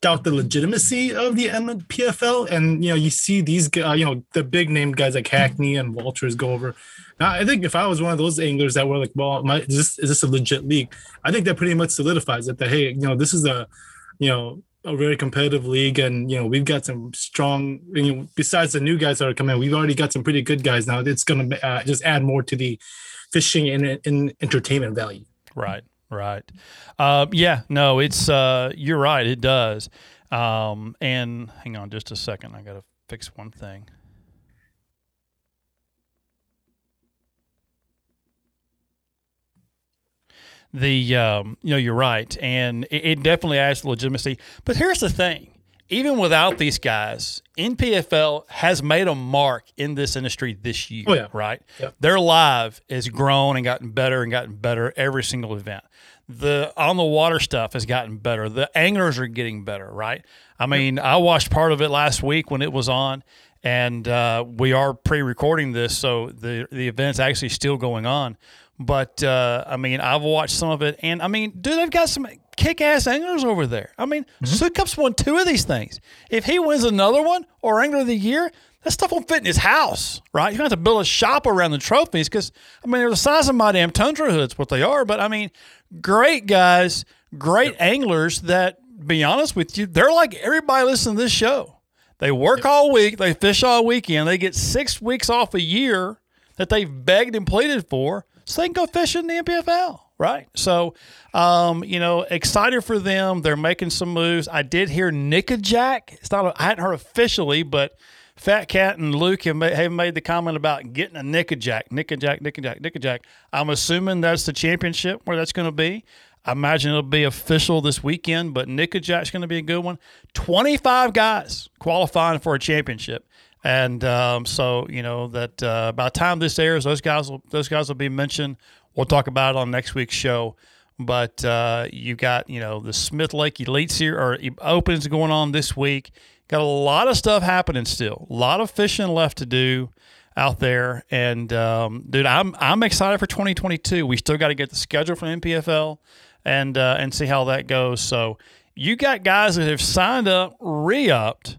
doubt the legitimacy of the PFL, and you know, you see these, uh, you know, the big name guys like Hackney and Walters go over. Now, I think if I was one of those anglers that were like, well, my, is this is this a legit league? I think that pretty much solidifies it. That hey, you know, this is a, you know, a very competitive league, and you know we've got some strong. You know, besides the new guys that are coming, we've already got some pretty good guys now. It's going to uh, just add more to the fishing and, and entertainment value. Right, Right. Uh, yeah. No, it's uh, you're right. It does. Um, and hang on just a second. I got to fix one thing. The um, you know you're right, and it, it definitely adds legitimacy. But here's the thing: even without these guys, NPFL has made a mark in this industry this year. Oh, yeah. Right? Yep. Their live has grown and gotten better and gotten better every single event. The on the water stuff has gotten better. The anglers are getting better. Right? I mean, I watched part of it last week when it was on, and uh, we are pre-recording this, so the the event's actually still going on. But uh, I mean, I've watched some of it, and I mean, dude, they've got some kick-ass anglers over there. I mean, mm won two of these things. If he wins another one or angler of the year, that stuff won't fit in his house, right? You're going to have to build a shop around the trophies because I mean, they're the size of my damn tundra hoods, what they are. But I mean, great guys, great yep. anglers. That, be honest with you, they're like everybody listening to this show. They work yep. all week, they fish all weekend, they get six weeks off a year that they've begged and pleaded for so they can go fishing in the NPFL, right? So, um, you know, excited for them. They're making some moves. I did hear Nickajack. It's not. I hadn't heard officially, but Fat Cat and Luke have made, have made the comment about getting a Nickajack, Nickajack, Nickajack, Nickajack. I'm assuming that's the championship where that's going to be. I imagine it'll be official this weekend, but Nickajack's going to be a good one. 25 guys qualifying for a championship. And um, so you know that uh, by the time this airs, those guys will those guys will be mentioned. We'll talk about it on next week's show. But uh, you got you know the Smith Lake Elites here or Opens going on this week. Got a lot of stuff happening still. A lot of fishing left to do out there. And um, dude, I'm I'm excited for 2022. We still got to get the schedule from NPFL and uh, and see how that goes. So you got guys that have signed up, re-upped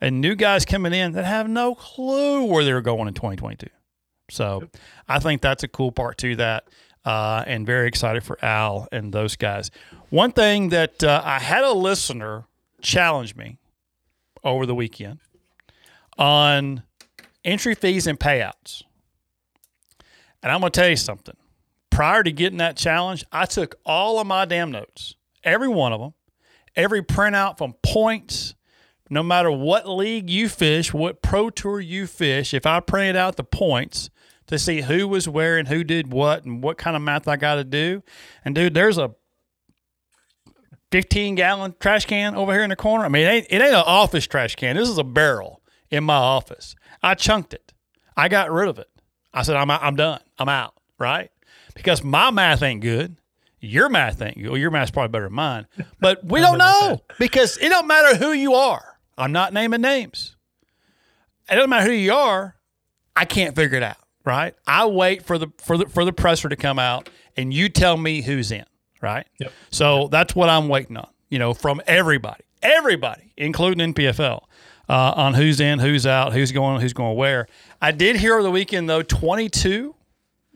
and new guys coming in that have no clue where they're going in 2022. So I think that's a cool part to that. Uh, and very excited for Al and those guys. One thing that uh, I had a listener challenge me over the weekend on entry fees and payouts. And I'm going to tell you something. Prior to getting that challenge, I took all of my damn notes, every one of them, every printout from points no matter what league you fish, what pro tour you fish, if I printed out the points to see who was where and who did what and what kind of math I got to do, and dude, there's a 15 gallon trash can over here in the corner. I mean, it ain't, it ain't an office trash can. This is a barrel in my office. I chunked it. I got rid of it. I said, I'm, I'm done. I'm out, right? Because my math ain't good. Your math ain't good. Well, your math's probably better than mine. But we don't know because it don't matter who you are. I'm not naming names. It doesn't matter who you are. I can't figure it out. Right. I wait for the for the for the presser to come out, and you tell me who's in. Right. Yep. So that's what I'm waiting on. You know, from everybody, everybody, including NPFL, uh, on who's in, who's out, who's going, who's going where. I did hear over the weekend though, 22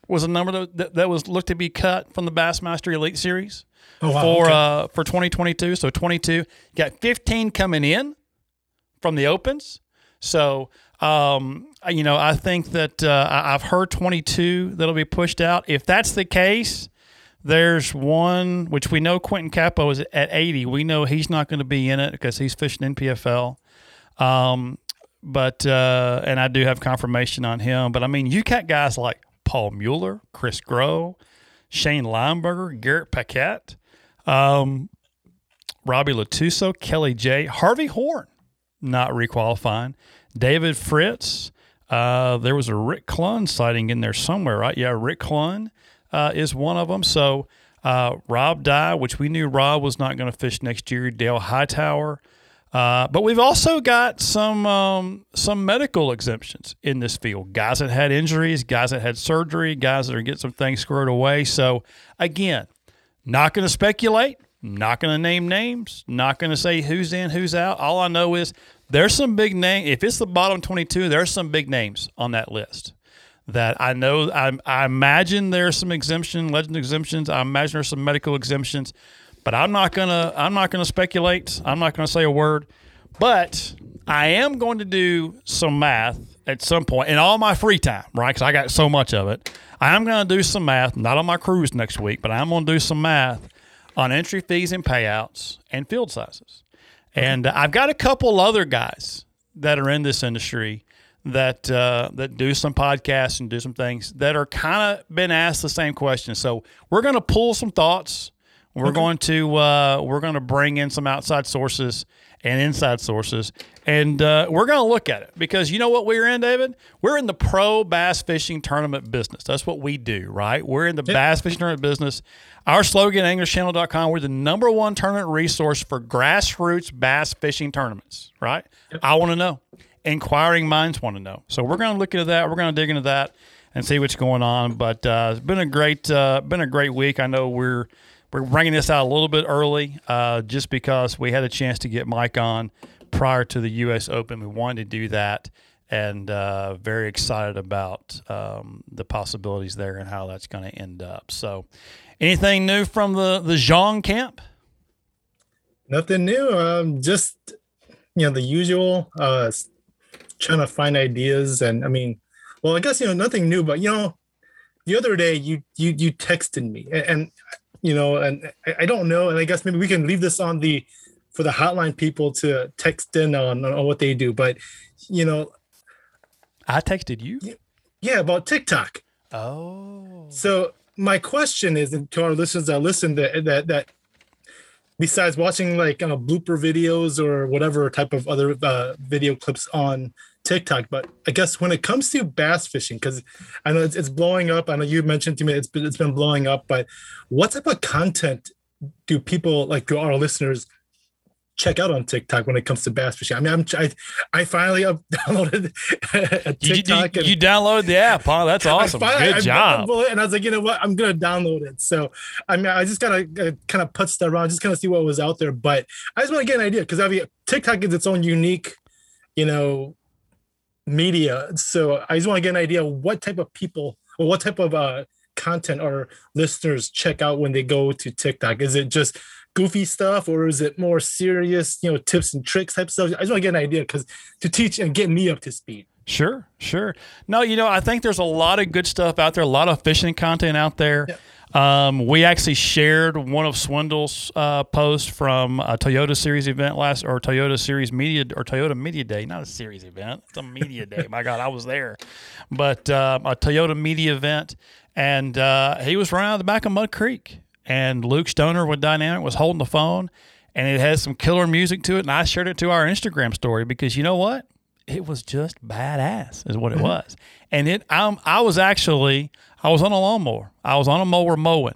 was a number that, that was looked to be cut from the Bassmaster Elite Series oh, wow. for okay. uh, for 2022. So 22, you got 15 coming in from the opens. So, um, you know, I think that uh, I've heard 22 that'll be pushed out. If that's the case, there's one which we know Quentin Capo is at 80. We know he's not going to be in it because he's fishing NPFL. Um, but uh, and I do have confirmation on him. But I mean, you got guys like Paul Mueller, Chris Groh, Shane Lineberger, Garrett Paquette, um, Robbie Latuso, Kelly J, Harvey Horn not requalifying. David Fritz, uh, there was a Rick Clunn sighting in there somewhere, right? Yeah, Rick Clunn uh, is one of them. So uh, Rob Dye, which we knew Rob was not going to fish next year. Dale Hightower. Uh, but we've also got some um, some medical exemptions in this field. Guys that had injuries, guys that had surgery, guys that are getting some things squared away. So again, not going to speculate. Not going to name names. Not going to say who's in, who's out. All I know is there's some big name. If it's the bottom 22, there's some big names on that list that I know. I, I imagine there's some exemption, legend exemptions. I imagine there's some medical exemptions, but I'm not gonna. I'm not gonna speculate. I'm not gonna say a word. But I am going to do some math at some point in all my free time, right? Because I got so much of it. I am going to do some math, not on my cruise next week, but I'm going to do some math on entry fees and payouts and field sizes. And I've got a couple other guys that are in this industry that uh, that do some podcasts and do some things that are kind of been asked the same question. So we're going to pull some thoughts. We're going to uh, we're going to bring in some outside sources and inside sources, and uh, we're going to look at it because you know what we're in, David. We're in the pro bass fishing tournament business. That's what we do, right? We're in the bass fishing tournament business. Our slogan, AnglerChannel.com, we're the number one tournament resource for grassroots bass fishing tournaments, right? I want to know. Inquiring minds want to know. So we're going to look into that. We're going to dig into that and see what's going on. But uh, it's been a great, uh, been a great week. I know we're we're bringing this out a little bit early, uh, just because we had a chance to get Mike on prior to the U.S. Open. We wanted to do that, and uh, very excited about um, the possibilities there and how that's going to end up. So, anything new from the the Xiong camp? Nothing new. Um, just you know the usual. Uh, trying to find ideas, and I mean, well, I guess you know nothing new, but you know, the other day you you you texted me, and, and you know, and I, I don't know, and I guess maybe we can leave this on the for the hotline people to text in on, on what they do, but you know, I texted you. Yeah, about TikTok. Oh. So my question is, and to our listeners that listen, that that that besides watching like uh, blooper videos or whatever type of other uh, video clips on TikTok, but I guess when it comes to bass fishing, because I know it's, it's blowing up. I know you mentioned to me it's been, it's been blowing up, but what type of content do people like do our listeners check out on TikTok when it comes to bass fishing? I mean, I'm I, I finally downloaded a TikTok. You, you, you downloaded the app, huh? That's awesome. Finally, Good I, job. I, and I was like, you know what? I'm gonna download it. So I mean, I just gotta uh, kind of put that around, just kind of see what was out there. But I just want to get an idea because I mean, TikTok is its own unique, you know, media. So I just want to get an idea what type of people or what type of uh, content our listeners check out when they go to TikTok. Is it just goofy stuff or is it more serious, you know, tips and tricks type stuff? I just want to get an idea because to teach and get me up to speed. Sure, sure. No, you know, I think there's a lot of good stuff out there, a lot of fishing content out there. Yeah. Um, we actually shared one of Swindle's uh, posts from a Toyota Series event last, or Toyota Series Media, or Toyota Media Day, not a series event, it's a media day. My God, I was there, but uh, a Toyota Media event, and uh, he was running out of the back of Mud Creek, and Luke Stoner with Dynamic was holding the phone, and it has some killer music to it, and I shared it to our Instagram story because you know what, it was just badass, is what it mm-hmm. was, and it, I'm, I was actually I was on a lawnmower. I was on a mower mowing,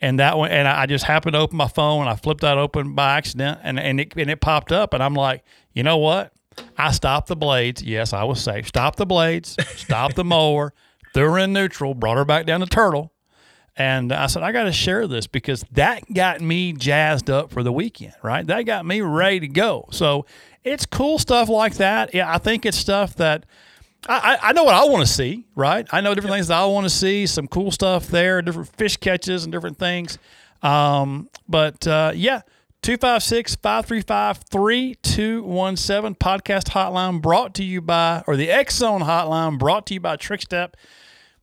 and that one, and I just happened to open my phone, and I flipped that open by accident, and and it and it popped up, and I'm like, you know what? I stopped the blades. Yes, I was safe. Stopped the blades. Stopped the mower. Threw her in neutral. Brought her back down to turtle. And I said, I got to share this because that got me jazzed up for the weekend, right? That got me ready to go. So it's cool stuff like that. Yeah, I think it's stuff that I, I know what I want to see, right? I know different things that I want to see, some cool stuff there, different fish catches and different things. Um, but uh, yeah, 256 535 3217 podcast hotline brought to you by, or the Exxon hotline brought to you by Trickstep.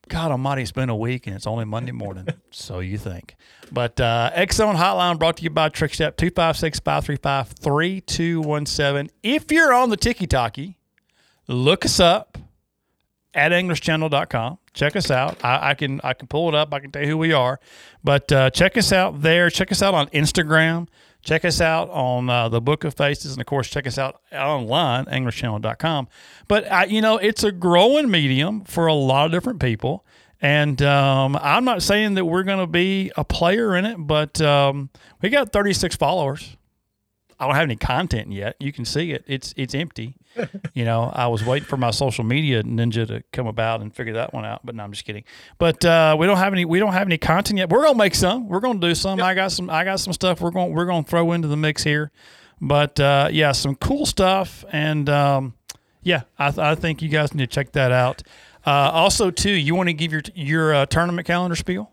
God Almighty, it's been a week and it's only Monday morning. so you think. But uh, Zone hotline brought to you by Trickstep 256 535 3217. If you're on the Tiki Talkie, look us up at anglerschannel.com. Check us out. I, I, can I can pull it up. I can tell you who we are. But uh, check us out there. Check us out on Instagram. Check us out on uh, the Book of Faces, and of course, check us out online, anglerschannel.com. But uh, you know, it's a growing medium for a lot of different people. And um, I'm not saying that we're going to be a player in it, but um, we got 36 followers. I don't have any content yet. You can see it. It's it's empty. you know, I was waiting for my social media ninja to come about and figure that one out. But no, I'm just kidding. But uh, we don't have any. We don't have any content yet. We're gonna make some. We're gonna do some. Yep. I got some. I got some stuff. We're going. We're gonna throw into the mix here. But uh, yeah, some cool stuff. And um, yeah, I, th- I, think you guys need to check that out. Uh, also, too, you want to give your your uh, tournament calendar spiel?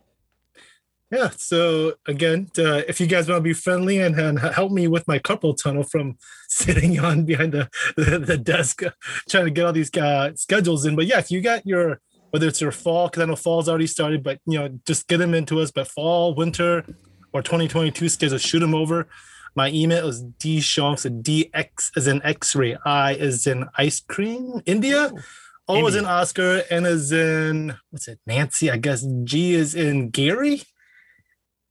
Yeah. So again, uh, if you guys want to be friendly and, and, help me with my carpal tunnel from sitting on behind the, the, the desk trying to get all these uh, schedules in, but yeah, if you got your whether it's your fall, because I know fall's already started, but you know, just get them into us. But fall, winter, or 2022 schedules, shoot them over. My email is D Shonks, DX as in X-ray, I as in ice cream, India. O is in Oscar, N is in what's it? Nancy, I guess. G is in Gary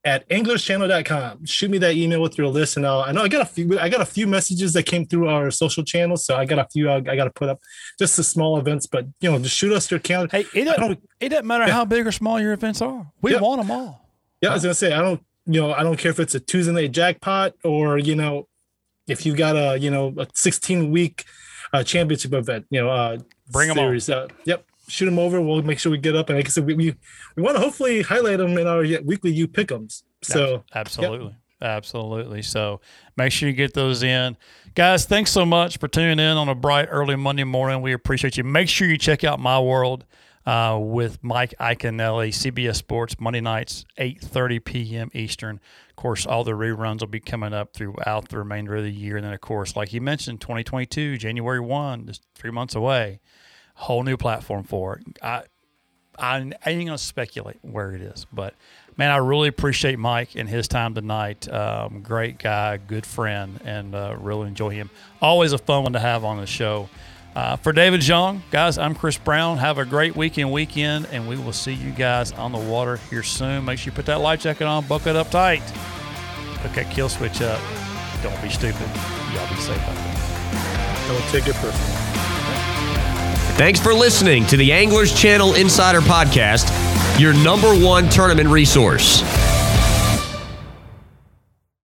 at anglerschannel.com. Shoot me that email with your list, and I'll, I know I got a few. I got a few messages that came through our social channels, so I got a few. I, I got to put up just the small events, but you know, just shoot us your calendar. Hey, it doesn't, it doesn't matter yeah. how big or small your events are. We yeah. want them all. Yeah, I was gonna say I don't. You know, I don't care if it's a Tuesday night jackpot or you know, if you got a you know a 16 week uh, championship event. You know, uh, bring them series. Uh, yep, shoot them over. We'll make sure we get up. And like I said, we we, we want to hopefully highlight them in our weekly you pickums. So absolutely. Yep. Absolutely. So make sure you get those in. Guys, thanks so much for tuning in on a bright early Monday morning. We appreciate you. Make sure you check out My World uh, with Mike Iaconelli, CBS Sports, Monday nights, 8.30 p.m. Eastern. Of course, all the reruns will be coming up throughout the remainder of the year. And then, of course, like you mentioned, 2022, January 1, just three months away whole new platform for it. I, I, I ain't going to speculate where it is, but man, I really appreciate Mike and his time tonight. Um, great guy, good friend, and uh, really enjoy him. Always a fun one to have on the show. Uh, for David Young, guys, I'm Chris Brown. Have a great weekend, weekend, and we will see you guys on the water here soon. Make sure you put that life jacket on, buckle it up tight, put that kill switch up. Don't be stupid. Y'all be safe out there. Don't take it personal. Thanks for listening to the Anglers Channel Insider Podcast, your number one tournament resource.